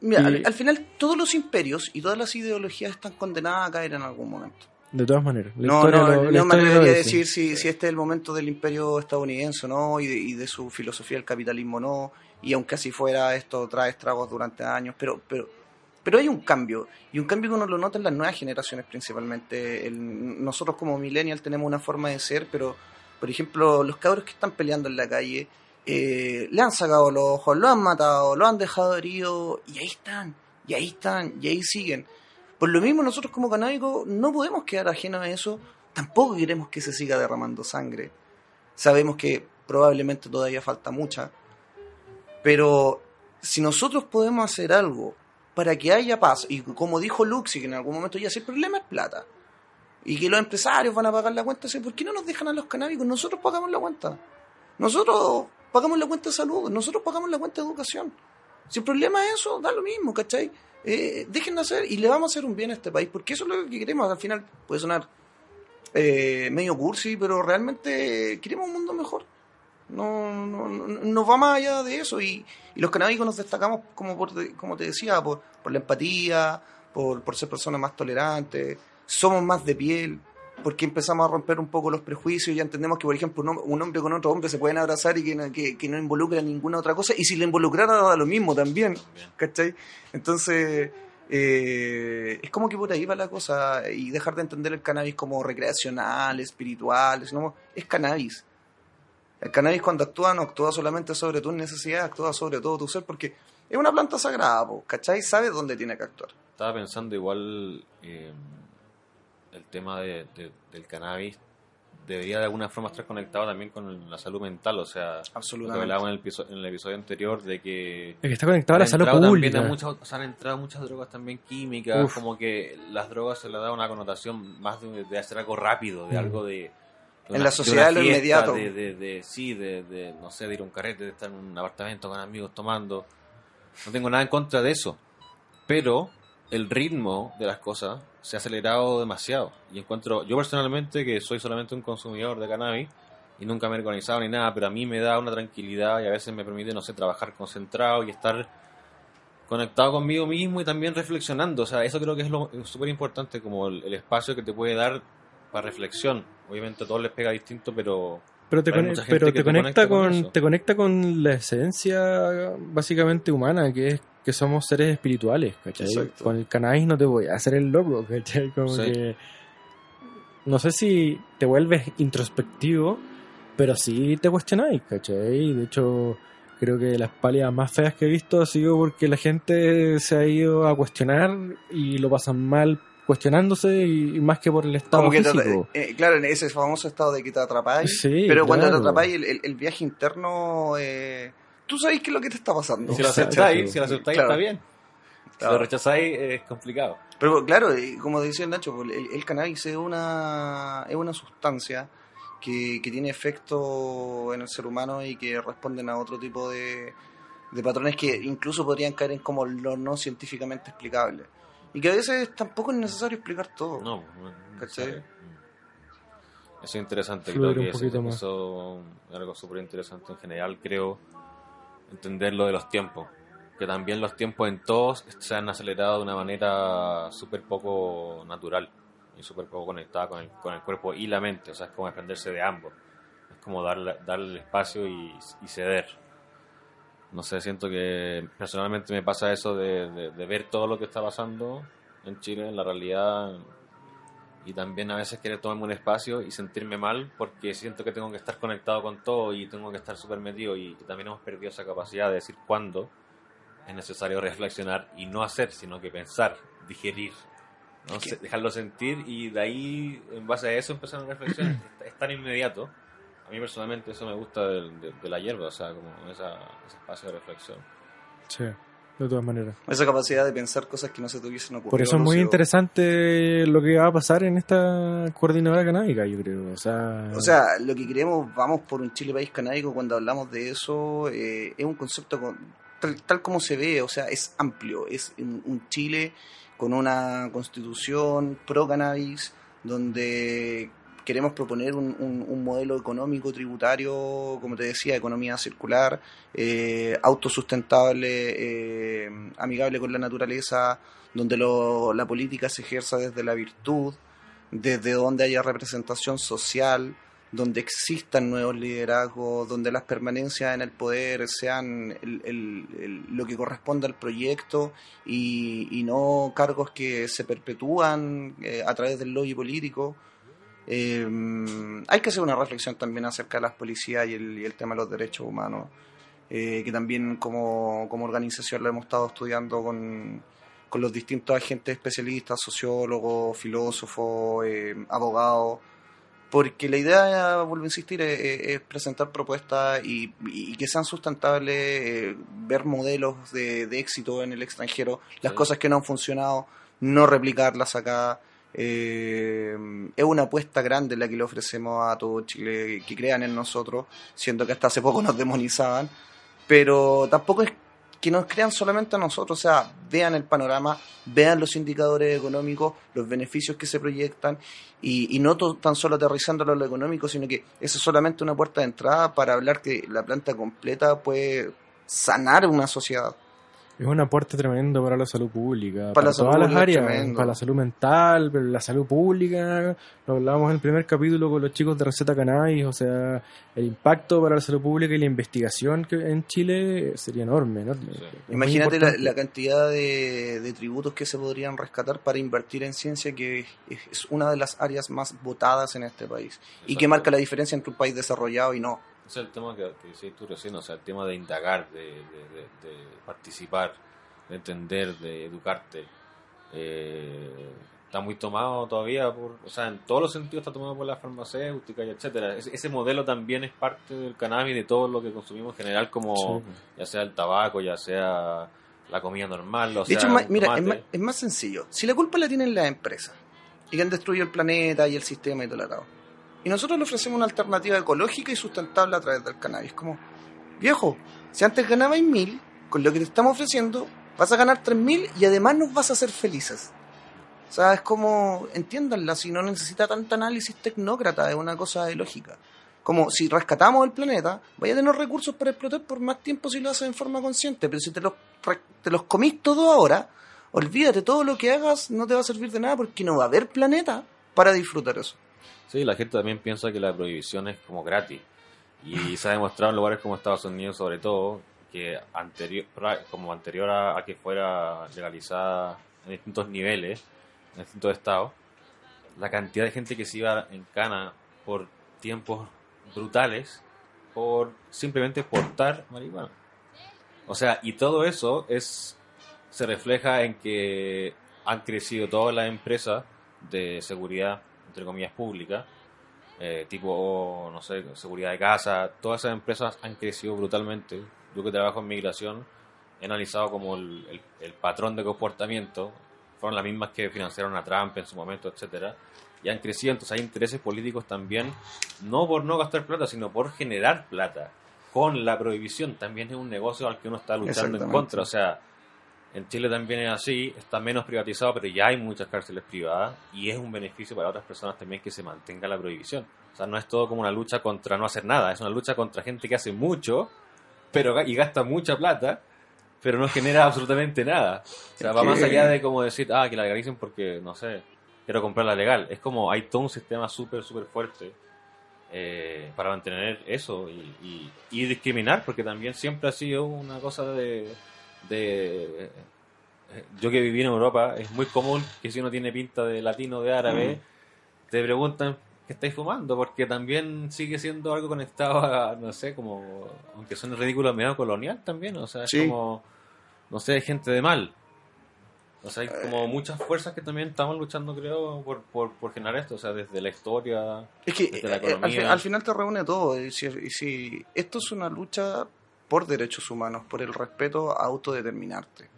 Speaker 4: mira, al final todos los imperios y todas las ideologías están condenadas a caer en algún momento.
Speaker 2: De todas maneras. La
Speaker 4: No, no,
Speaker 2: lo- la
Speaker 4: no me atrevería a decir si, si este es el momento del imperio estadounidense o no, y de, y de su filosofía del capitalismo o no, y aunque así fuera, esto trae estragos durante años, pero, pero, pero hay un cambio, y un cambio que uno lo nota en las nuevas generaciones principalmente. El- nosotros como millennial tenemos una forma de ser, pero, por ejemplo, los cabros que están peleando en la calle, eh, le han sacado los ojos, lo han matado, lo han dejado herido, y ahí están, y ahí están, y ahí siguen. Por lo mismo, nosotros como canábicos no podemos quedar ajenos a eso, tampoco queremos que se siga derramando sangre. Sabemos que probablemente todavía falta mucha, Pero si nosotros podemos hacer algo para que haya paz, y como dijo Luxi, que en algún momento ya si el problema es plata, y que los empresarios van a pagar la cuenta, ¿por qué no nos dejan a los canábicos? Nosotros pagamos la cuenta. Nosotros pagamos la cuenta de salud, nosotros pagamos la cuenta de educación. Si el problema es eso, da lo mismo, ¿cachai? Eh, dejen de hacer y le vamos a hacer un bien a este país, porque eso es lo que queremos. Al final puede sonar eh, medio cursi, pero realmente queremos un mundo mejor. No, no, no, va más allá de eso. Y, los canábicos nos destacamos, como, por, como te decía, por, por la empatía, por, por ser personas más tolerantes, somos más de piel, porque empezamos a romper un poco los prejuicios, ya entendemos que, por ejemplo, un, hombre con otro hombre se pueden abrazar y que no, que, no involucra ninguna otra cosa, y si le involucrara da lo mismo también, ¿cachai? Entonces, eh, es como que por ahí va la cosa, y dejar de entender el cannabis como recreacional, espiritual, no, es cannabis. El cannabis cuando actúa no actúa solamente sobre tus necesidades, actúa sobre todo tu ser, porque es una planta sagrada, ¿cachai? Sabe dónde tiene que actuar.
Speaker 3: Estaba pensando igual... Eh el tema de, del cannabis debería de alguna forma estar conectado también con la salud mental, o sea,
Speaker 4: Absolutamente.
Speaker 3: lo que hablábamos en el, episodio, en el episodio anterior de que...
Speaker 2: Es que está conectado a la salud pública.
Speaker 3: Muchas, o sea, han entrado muchas drogas también químicas, como que las drogas se le da una connotación más de, hacer algo rápido, de mm. algo de...
Speaker 4: en la sociedad lo inmediato.
Speaker 3: De, de, sí, de, no sé, de ir a un carrete, de estar en un apartamento con amigos tomando. No tengo nada en contra de eso. Pero el ritmo de las cosas se ha acelerado demasiado. Y encuentro, yo personalmente, que soy solamente un consumidor de cannabis y nunca me he organizado ni nada, pero a mí me da una tranquilidad y a veces me permite, no sé, trabajar concentrado y estar conectado conmigo mismo y también reflexionando. O sea, eso creo que es lo súper importante, como el, espacio que te puede dar para reflexión. Obviamente a todos les pega distinto, pero...
Speaker 2: Pero te, pero te, conecta, con, te conecta con la esencia básicamente humana, que es que somos seres espirituales, ¿cachai? Con el cannabis no te voy a hacer el loco, ¿cachai? Como que... No sé si te vuelves introspectivo, pero sí te cuestionáis, ¿cachai? De hecho, creo que las palias más feas que he visto ha sido porque la gente se ha ido a cuestionar y lo pasan mal cuestionándose y, más que por el estado físico.
Speaker 4: Eh, claro, en ese famoso estado de que te atrapáis. pero cuando te atrapáis, el, el, viaje interno eh, tú sabes qué es lo que te está pasando.
Speaker 3: Si lo aceptáis, si lo aceptáis está bien. Si lo rechazáis es complicado.
Speaker 4: Pero claro, como decía el Nacho, el, cannabis es una, es una sustancia que, que, tiene efecto en el ser humano y que responden a otro tipo de, de patrones que incluso podrían caer en como lo no científicamente explicable. Y que a veces tampoco es necesario explicar todo.
Speaker 3: No, ¿cachai? Eso es interesante, creo que eso, es algo súper interesante en general, creo entender lo de los tiempos. Que también los tiempos en todos se han acelerado de una manera súper poco natural y súper poco conectada con el, con el cuerpo y la mente. O sea, es como desprenderse de ambos. Es como darle, darle el espacio y, ceder. No sé, siento que personalmente me pasa eso de, de ver todo lo que está pasando en Chile, en la realidad, y también a veces querer tomarme un espacio y sentirme mal porque siento que tengo que estar conectado con todo y tengo que estar súper metido y, también hemos perdido esa capacidad de decir cuándo es necesario reflexionar y no hacer, sino que pensar, digerir, ¿no? dejarlo sentir y de ahí, en base a eso, empezar a reflexionar. es, tan inmediato. A mí personalmente eso me gusta de, de la hierba, o sea, como esa, ese espacio de reflexión.
Speaker 2: Sí de todas maneras.
Speaker 4: Esa capacidad de pensar cosas que no se tuviesen ocurrido.
Speaker 2: Por eso es muy interesante lo que va a pasar en esta coordinadora canábica, yo creo. O sea,
Speaker 4: o sea lo que queremos, vamos por un Chile país canábico, cuando hablamos de eso, eh, es un concepto tal, como se ve, o sea, es amplio. Es un Chile con una constitución pro cannabis, donde queremos proponer un, modelo económico tributario, como te decía, economía circular, eh, autosustentable, eh, amigable con la naturaleza, donde la política se ejerza desde la virtud, desde donde haya representación social, donde existan nuevos liderazgos, donde las permanencias en el poder sean lo que corresponde al proyecto y, no cargos que se perpetúan eh, a través del lobby político. Eh, hay que hacer una reflexión también acerca de las policías y el, tema de los derechos humanos, eh, que también como, organización lo hemos estado estudiando con, los distintos agentes especialistas, sociólogos, filósofos, eh, abogados, porque la idea, vuelvo a insistir, es, presentar propuestas y, que sean sustentables, eh, ver modelos de, éxito en el extranjero, las cosas que no han funcionado, no replicarlas acá. Eh, es una apuesta grande la que le ofrecemos a todo Chile que crean en nosotros, siendo que hasta hace poco nos demonizaban, pero tampoco es que nos crean solamente a nosotros, o sea, vean el panorama, vean los indicadores económicos, los beneficios que se proyectan. Y, no tan solo aterrizándolo a lo económico, sino que eso es solamente una puerta de entrada para hablar que la planta completa puede sanar una sociedad.
Speaker 2: Es un aporte tremendo para la salud pública, para, todas las áreas, para la salud mental, para la salud pública. Lo hablábamos en el primer capítulo con los chicos de Receta Cannabis, o sea, el impacto para la salud pública y la investigación que en Chile sería enorme.
Speaker 4: Imagínate la, cantidad de, tributos que se podrían rescatar para invertir en ciencia, que es una de las áreas más votadas en este país y que marca la diferencia entre un país desarrollado y no
Speaker 3: es el tema que, que tú recién, o sea, el tema de indagar, de, participar, de entender, de educarte. Eh, está muy tomado todavía por, o sea, en todos los sentidos está tomado por la farmacéutica y etcétera. Ese, modelo también es parte del cannabis de todo lo que consumimos en general, como ya sea el tabaco, ya sea la comida normal. O de hecho,
Speaker 4: mira, es más, es más, sencillo. Si la culpa la tienen las empresas y que han destruido el planeta y el sistema y todo el y nosotros le ofrecemos una alternativa ecológica y sustentable a través del cannabis. Como, viejo, si antes ganabais mil, con lo que te estamos ofreciendo, vas a ganar tres mil y además nos vas a hacer felices. O sea, es como, entiéndanla, si no necesita tanto análisis tecnócrata, es una cosa de lógica. Como si rescatamos el planeta, vaya a tener recursos para explotar por más tiempo si lo haces en forma consciente, pero si te los, te los comís todo ahora, olvídate, todo lo que hagas no te va a servir de nada porque no va a haber planeta para disfrutar eso.
Speaker 3: Sí, la gente también piensa que la prohibición es como gratis. Y se ha demostrado en lugares como Estados Unidos, sobre todo, que anterior, como anterior a, que fuera legalizada en distintos niveles, en distintos estados, la cantidad de gente que se iba en cana por tiempos brutales por simplemente portar marihuana. O sea, y todo eso es se refleja en que han crecido todas las empresas de seguridad entre comillas, públicas, eh, tipo, no sé, seguridad de casa, todas esas empresas han crecido brutalmente. Yo que trabajo en migración, he analizado como el, el, patrón de comportamiento, fueron las mismas que financiaron a Trump en su momento, etcétera, y han crecido, entonces hay intereses políticos también, no por no gastar plata, sino por generar plata. Con la prohibición también es un negocio al que uno está luchando en contra, o sea, en Chile también es así, está menos privatizado, pero ya hay muchas cárceles privadas y es un beneficio para otras personas también que se mantenga la prohibición. O sea, no es todo como una lucha contra no hacer nada, es una lucha contra gente que hace mucho pero y gasta mucha plata, pero no genera absolutamente nada. O sea, va más allá de como decir, ah, que la legalicen porque, no sé, quiero comprarla legal. Es como hay todo un sistema súper, súper fuerte eh, para mantener eso y discriminar, porque también siempre ha sido una cosa de de yo que viví en Europa, es muy común que si uno tiene pinta de latino, de árabe, mm. te preguntan qué estáis fumando, porque también sigue siendo algo conectado a, no sé, como, aunque suene ridículo, medio colonial también, o sea, es como, no sé, gente de mal. O sea, hay como muchas fuerzas que también estamos luchando, creo, por, por, generar esto, o sea, desde la historia,
Speaker 4: es que, desde la eh, economía. Al, final te reúne todo, y si esto es una lucha por derechos humanos, por el respeto a autodeterminarte,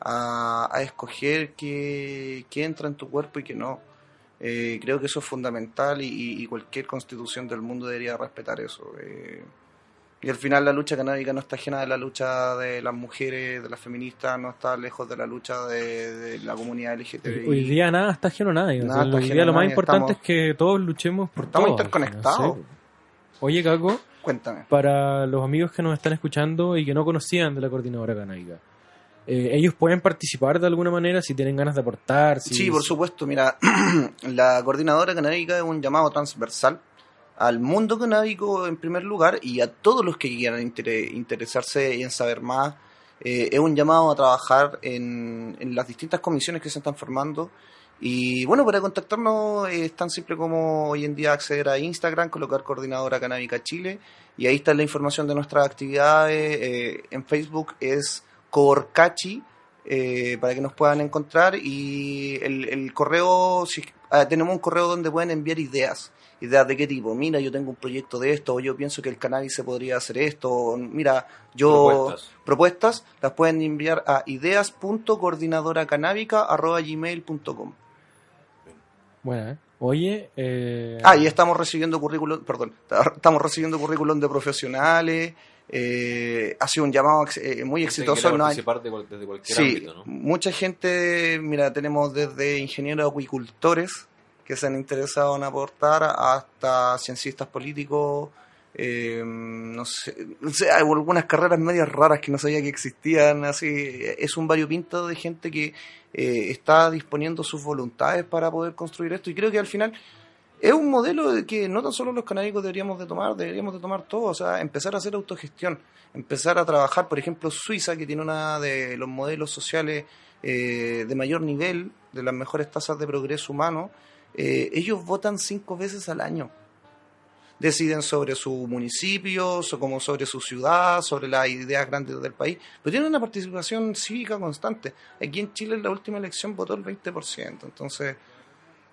Speaker 4: a, escoger qué, entra en tu cuerpo y qué no. Eh, creo que eso es fundamental y, cualquier constitución del mundo debería respetar eso. Eh, y al final la lucha canábica no está ajena de la lucha de las mujeres, de las feministas, no está lejos de la lucha de, la comunidad LGTBI.
Speaker 2: Hoy día nada está ajeno a nadie. hoy día lo más importante es que todos luchemos por
Speaker 4: estamos interconectados.
Speaker 2: Oye, Caco,
Speaker 4: Cuéntame.
Speaker 2: Para los amigos que nos están escuchando y que no conocían de la coordinadora canábica. Eh, ¿Ellos pueden participar de alguna manera si tienen ganas de aportar?
Speaker 4: sí, por supuesto. Mira, la coordinadora canábica es un llamado transversal al mundo canábico en primer lugar y a todos los que quieran interesarse y en saber más. Eh, es un llamado a trabajar en, las distintas comisiones que se están formando y bueno, para contactarnos es tan simple como hoy en día acceder a Instagram, colocar Coordinadora Canábica Chile y ahí está la información de nuestras actividades. Eh, en Facebook es Corcachi, eh, para que nos puedan encontrar y el, el correo, si, ah, tenemos un correo donde pueden enviar ideas. ¿Ideas de qué tipo? Mira, yo tengo un proyecto de esto, o yo pienso que el cannabis se podría hacer esto, o mira, yo...
Speaker 3: Propuestas.
Speaker 4: propuestas las pueden enviar a ideas.coordinadoracanábica.gmail.com
Speaker 2: Bueno, ¿eh? Oye, eh,
Speaker 4: Ah, y estamos recibiendo currículum, perdón, estamos recibiendo currículum de profesionales, eh, ha sido un llamado eh, muy exitoso. no hay-
Speaker 3: desde cualquier
Speaker 4: Sí,
Speaker 3: ámbito, ¿no?
Speaker 4: mucha gente, mira, tenemos desde ingenieros acuicultores que se han interesado en aportar hasta ciencistas políticos, eh, no sé, hay algunas carreras medias raras que no sabía que existían, así, es un variopinto de gente que eh, está disponiendo sus voluntades para poder construir esto y creo que al final es un modelo de que no tan solo los canábicos deberíamos de tomar, deberíamos de tomar todo, o sea, empezar a hacer autogestión, empezar a trabajar, por ejemplo, Suiza, que tiene una de los modelos sociales eh, de mayor nivel, de las mejores tasas de progreso humano, eh, ellos votan cinco veces al año. Deciden sobre su municipio, como sobre su ciudad, sobre las ideas grandes del país, pero tienen una participación cívica constante. Aquí en Chile en la última elección votó el 20%, entonces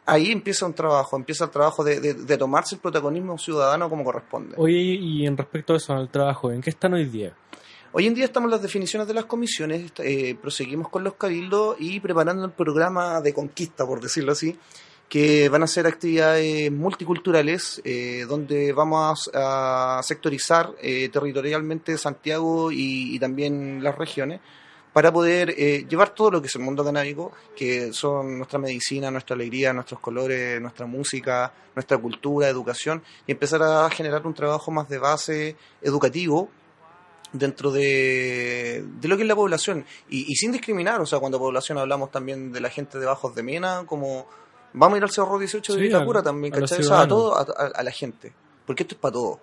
Speaker 4: ahí empieza un trabajo, empieza el trabajo de, de- de tomarse el protagonismo ciudadano como corresponde.
Speaker 2: oye, y en respecto a eso, al trabajo, ¿en qué están hoy día?
Speaker 4: Hoy en día estamos en las definiciones de las comisiones, eh, proseguimos con los cabildos y preparando el programa de conquista, por decirlo así, que van a ser actividades multiculturales, eh, donde vamos a, a sectorizar eh, territorialmente Santiago y, y también las regiones, para poder eh, llevar todo lo que es el mundo canábico, que son nuestra medicina, nuestra alegría, nuestros colores, nuestra música, nuestra cultura, educación, y empezar a generar un trabajo más de base educativo dentro de, de lo que es la población y, y sin discriminar, o sea, cuando población hablamos también de la gente de Bajos de Mena, como vamos a ir al Cerro 18 de
Speaker 2: Sí,
Speaker 4: Vitacura
Speaker 2: a-
Speaker 4: también,
Speaker 2: a
Speaker 4: ¿cachai? O sea, a
Speaker 2: ciudadanos.
Speaker 4: todo, a, a- a la gente, porque esto es para todo.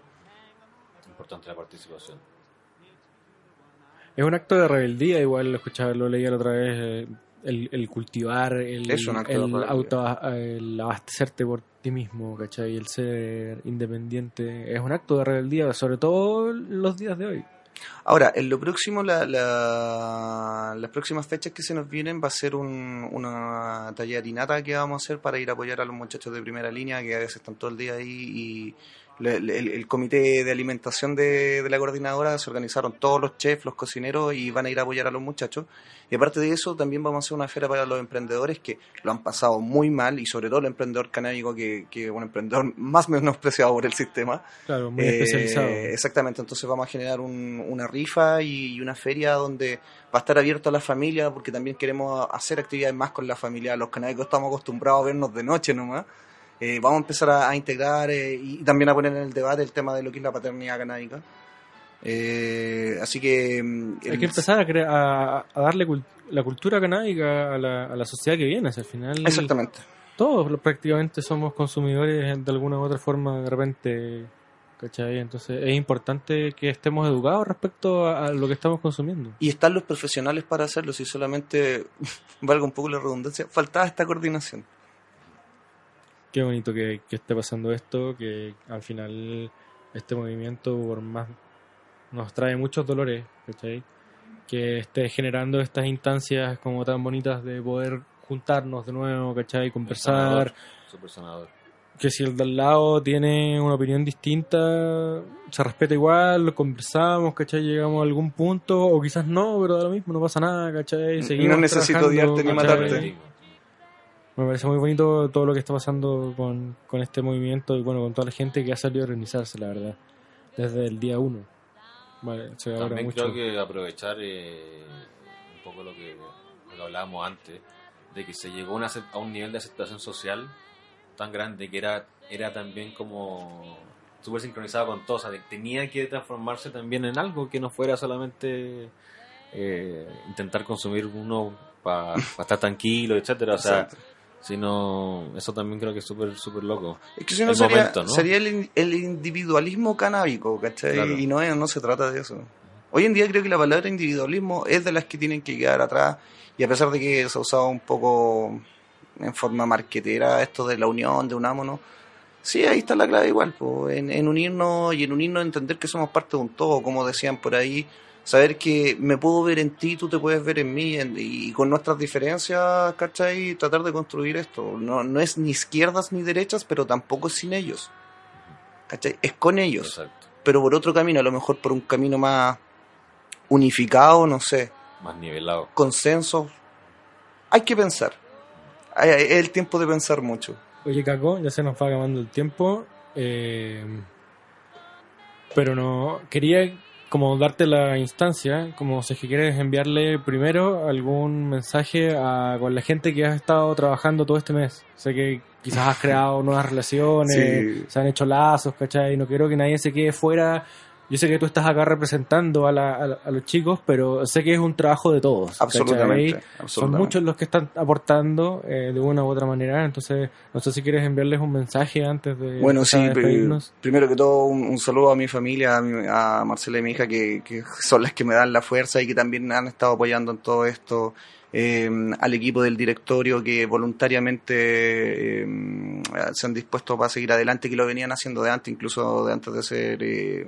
Speaker 3: Importante la participación.
Speaker 2: Es un acto de rebeldía, igual lo escuchaba, lo leía la otra vez, eh, el, el cultivar, el,
Speaker 4: Es un acto
Speaker 2: el, auto, el abastecerte por ti mismo, ¿cachai? El ser independiente, es un acto de rebeldía, sobre todo los días de hoy.
Speaker 4: Ahora, en lo próximo, la, la- las próximas fechas que se nos vienen va a ser un- una tallarinata que vamos a hacer para ir a apoyar a los muchachos de primera línea que a veces están todo el día ahí y le- le- el, el comité de alimentación de, de la coordinadora se organizaron todos los chefs, los cocineros y van a ir a apoyar a los muchachos. Y aparte de eso, también vamos a hacer una feria para los emprendedores que lo han pasado muy mal y sobre todo el emprendedor canábico que, que es un emprendedor más menospreciado por el sistema.
Speaker 2: Claro, muy
Speaker 4: Eh,
Speaker 2: especializado.
Speaker 4: Exactamente, entonces vamos a generar un- una rifa y, y una feria donde va a estar abierto a la familia porque también queremos hacer actividades más con la familia. Los canábicos estamos acostumbrados a vernos de noche nomás. Eh, vamos a empezar a, a integrar eh, y también a poner en el debate el tema de lo que es la paternidad canábica. Eh, así que... mm,
Speaker 2: Hay que empezar a, cre- a, a darle cul- la cultura canábica a la, a la sociedad que viene, si al final
Speaker 4: Exactamente.
Speaker 2: todos prácticamente somos consumidores de alguna u otra forma de repente, ¿cachai? Entonces es importante que estemos educados respecto a, a lo que estamos consumiendo.
Speaker 4: Y están los profesionales para hacerlo, si solamente, valga un poco la redundancia, faltaba esta coordinación.
Speaker 2: Qué bonito que, que esté pasando esto, que al final este movimiento por más nos trae muchos dolores, ¿cachai? Que esté generando estas instancias como tan bonitas de poder juntarnos de nuevo, ¿cachai? Conversar,
Speaker 3: Súper sanador.
Speaker 2: que si el de al lado tiene una opinión distinta, se respeta igual, lo conversamos, ¿cachai? Llegamos a algún punto, o quizás no, pero da lo mismo, no pasa nada, ¿cachai? Seguimos
Speaker 4: No necesito odiarte ni
Speaker 2: ¿cachai?
Speaker 4: matarte.
Speaker 2: Me parece muy bonito todo lo que está pasando con, con este movimiento y bueno, con toda la gente que ha salido a organizarse, la verdad, desde el día uno. Vale, se
Speaker 3: También
Speaker 2: mucho.
Speaker 3: creo que aprovechar eh, un poco lo que, lo que hablábamos antes, de que se llegó a, una acep- a un nivel de aceptación social tan grande que era, era también como súper sincronizado con todo, o sea, tenía que transformarse también en algo que no fuera solamente eh, intentar consumir uno para estar tranquilo, etcétera, o sea,
Speaker 4: Exacto.
Speaker 3: Sino eso también creo que es súper súper loco.
Speaker 4: Es que si no
Speaker 3: el
Speaker 4: sería,
Speaker 3: momento, ¿no?
Speaker 4: sería el, el individualismo canábico, ¿cachai?
Speaker 3: Claro.
Speaker 4: Y no, es- no se trata de eso. Hoy en día creo que la palabra individualismo es de las que tienen que quedar atrás y a pesar de que se ha usado un poco en forma marquetera esto de la unión, de unámonos, sí, ahí está la clave igual, po, en, en unirnos y en unirnos entender que somos parte de un todo, como decían por ahí, saber que me puedo ver en ti, tú te puedes ver en mí, en- y con nuestras diferencias, ¿cachai? Tratar de construir esto. No, no es ni izquierdas ni derechas, pero tampoco es sin ellos. ¿Cachai? Es con ellos,
Speaker 3: Exacto.
Speaker 4: pero por otro camino, a lo mejor por un camino más unificado, no sé,
Speaker 3: Más nivelado.
Speaker 4: consenso. Hay que pensar. Hay- hay- Es el tiempo de pensar mucho.
Speaker 2: Oye, Caco, ya se nos va acabando el tiempo. eh, pero no. Quería como darte la instancia, como si es que quieres enviarle primero algún mensaje a, con la gente que has estado trabajando todo este mes. Sé que quizás has creado nuevas relaciones,
Speaker 4: Sí.
Speaker 2: se han hecho lazos, ¿cachai? No quiero que nadie se quede fuera. Yo sé que tú estás acá representando a, la- a- a los chicos, pero sé que es un trabajo de todos.
Speaker 4: Absolutamente.
Speaker 2: Son muchos los que están aportando eh, de una u otra manera, entonces no sé si quieres enviarles un mensaje antes de
Speaker 4: Bueno, sí,
Speaker 2: despedirnos.
Speaker 4: primero que todo un, un saludo a mi familia, a, mi- a Marcela y mi hija, que, que son las que me dan la fuerza y que también han estado apoyando en todo esto, eh, al equipo del directorio que voluntariamente eh, se han dispuesto para seguir adelante, que lo venían haciendo de antes, incluso de antes de ser eh,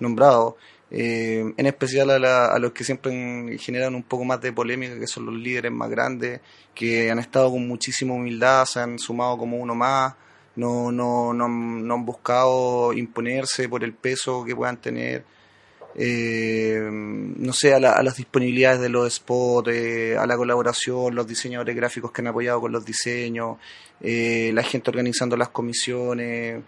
Speaker 4: nombrados. Eh, en especial a, la- a los que siempre generan un poco más de polémica, que son los líderes más grandes, que han estado con muchísima humildad, se han sumado como uno más, no, no, no, no han buscado imponerse por el peso que puedan tener. Eh, no sé, a, la- a las disponibilidades de los spots, eh, a la colaboración, los diseñadores gráficos que han apoyado con los diseños, la gente organizando las comisiones,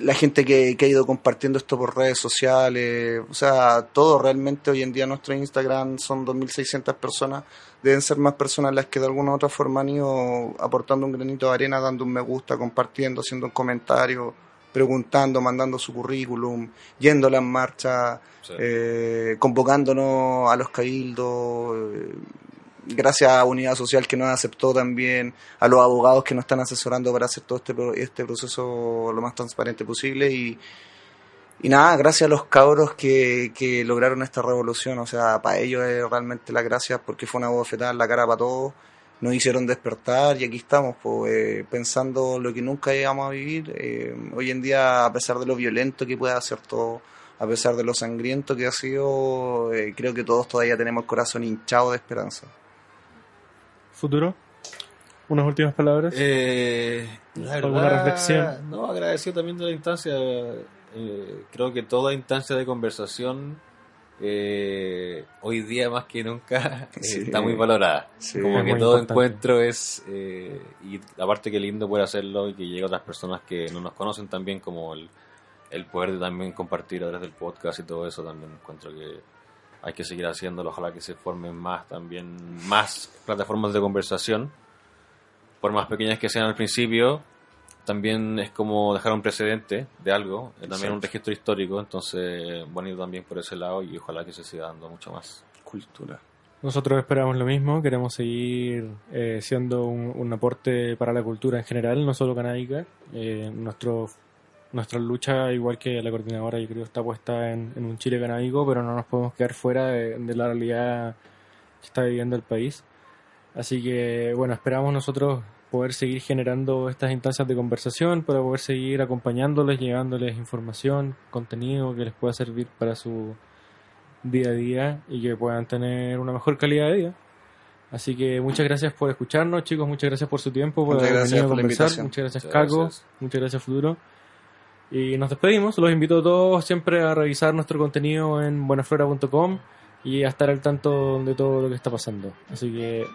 Speaker 4: la gente que, que ha ido compartiendo esto por redes sociales, o sea, todo realmente hoy en día nuestro Instagram son 2.600 personas, deben ser más personas las que de alguna u otra forma han ido aportando un granito de arena, dando un me gusta, compartiendo, haciendo un comentario, preguntando, mandando su currículum, yendo a las marchas,
Speaker 3: Sí.
Speaker 4: eh, convocándonos a los cabildos, eh, gracias a Unidad Social que nos aceptó también, a los abogados que nos están asesorando para hacer todo este, este proceso lo más transparente posible. Y, y nada, gracias a los cabros que, que lograron esta revolución, o sea, para ellos es realmente las gracias porque fue una bofetada en la cara para todos, nos hicieron despertar y aquí estamos, pues, pensando lo que nunca íbamos a vivir, eh, hoy en día a pesar de lo violento que pueda hacer todo, a pesar de lo sangriento que ha sido, eh, creo que todos todavía tenemos el corazón hinchado de esperanza.
Speaker 2: ¿Futuro? ¿Unas últimas palabras?
Speaker 3: Eh, la
Speaker 2: ¿Alguna reflexión?
Speaker 3: No, agradecido también de la instancia. eh, creo que toda instancia de conversación eh, hoy día más que nunca eh,
Speaker 4: Sí.
Speaker 3: está muy valorada.
Speaker 4: Sí.
Speaker 3: Como
Speaker 2: Es
Speaker 3: que todo
Speaker 2: importante.
Speaker 3: encuentro es, eh, y aparte que lindo poder hacerlo y que llegue a otras personas que no nos conocen también, como el, el poder de también compartir a través del podcast y todo eso, también encuentro que hay que seguir haciéndolo, ojalá que se formen más también, más plataformas de conversación, por más pequeñas que sean al principio, también es como dejar un precedente de algo, eh, también un
Speaker 4: Exacto.
Speaker 3: registro histórico, entonces ir también por ese lado y ojalá que se siga dando mucho más.
Speaker 4: Cultura.
Speaker 2: Nosotros esperamos lo mismo, queremos seguir eh, siendo un, un aporte para la cultura en general, no solo canábica. Eh, nuestro, nuestra lucha, igual que la coordinadora, yo creo, está puesta en, en un Chile canábico, pero no nos podemos quedar fuera de, de la realidad que está viviendo el país. Así que, bueno, esperamos nosotros poder seguir generando estas instancias de conversación para poder seguir acompañándoles, llevándoles información, contenido que les pueda servir para su día a día y que puedan tener una mejor calidad de vida. Así que muchas gracias por escucharnos, chicos. Muchas gracias por su tiempo, por
Speaker 4: Muchas
Speaker 2: haber venido a conversar. Muchas gracias,
Speaker 3: Muchas
Speaker 2: Caco.
Speaker 3: gracias.
Speaker 2: Muchas gracias, Futuro. Y nos despedimos. Los invito a todos siempre a revisar nuestro contenido en buenaflora.com y a estar al tanto de todo lo que está pasando. Así que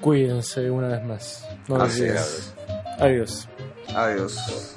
Speaker 2: cuídense una vez más. No
Speaker 4: Así.
Speaker 2: Adiós.
Speaker 4: Adiós.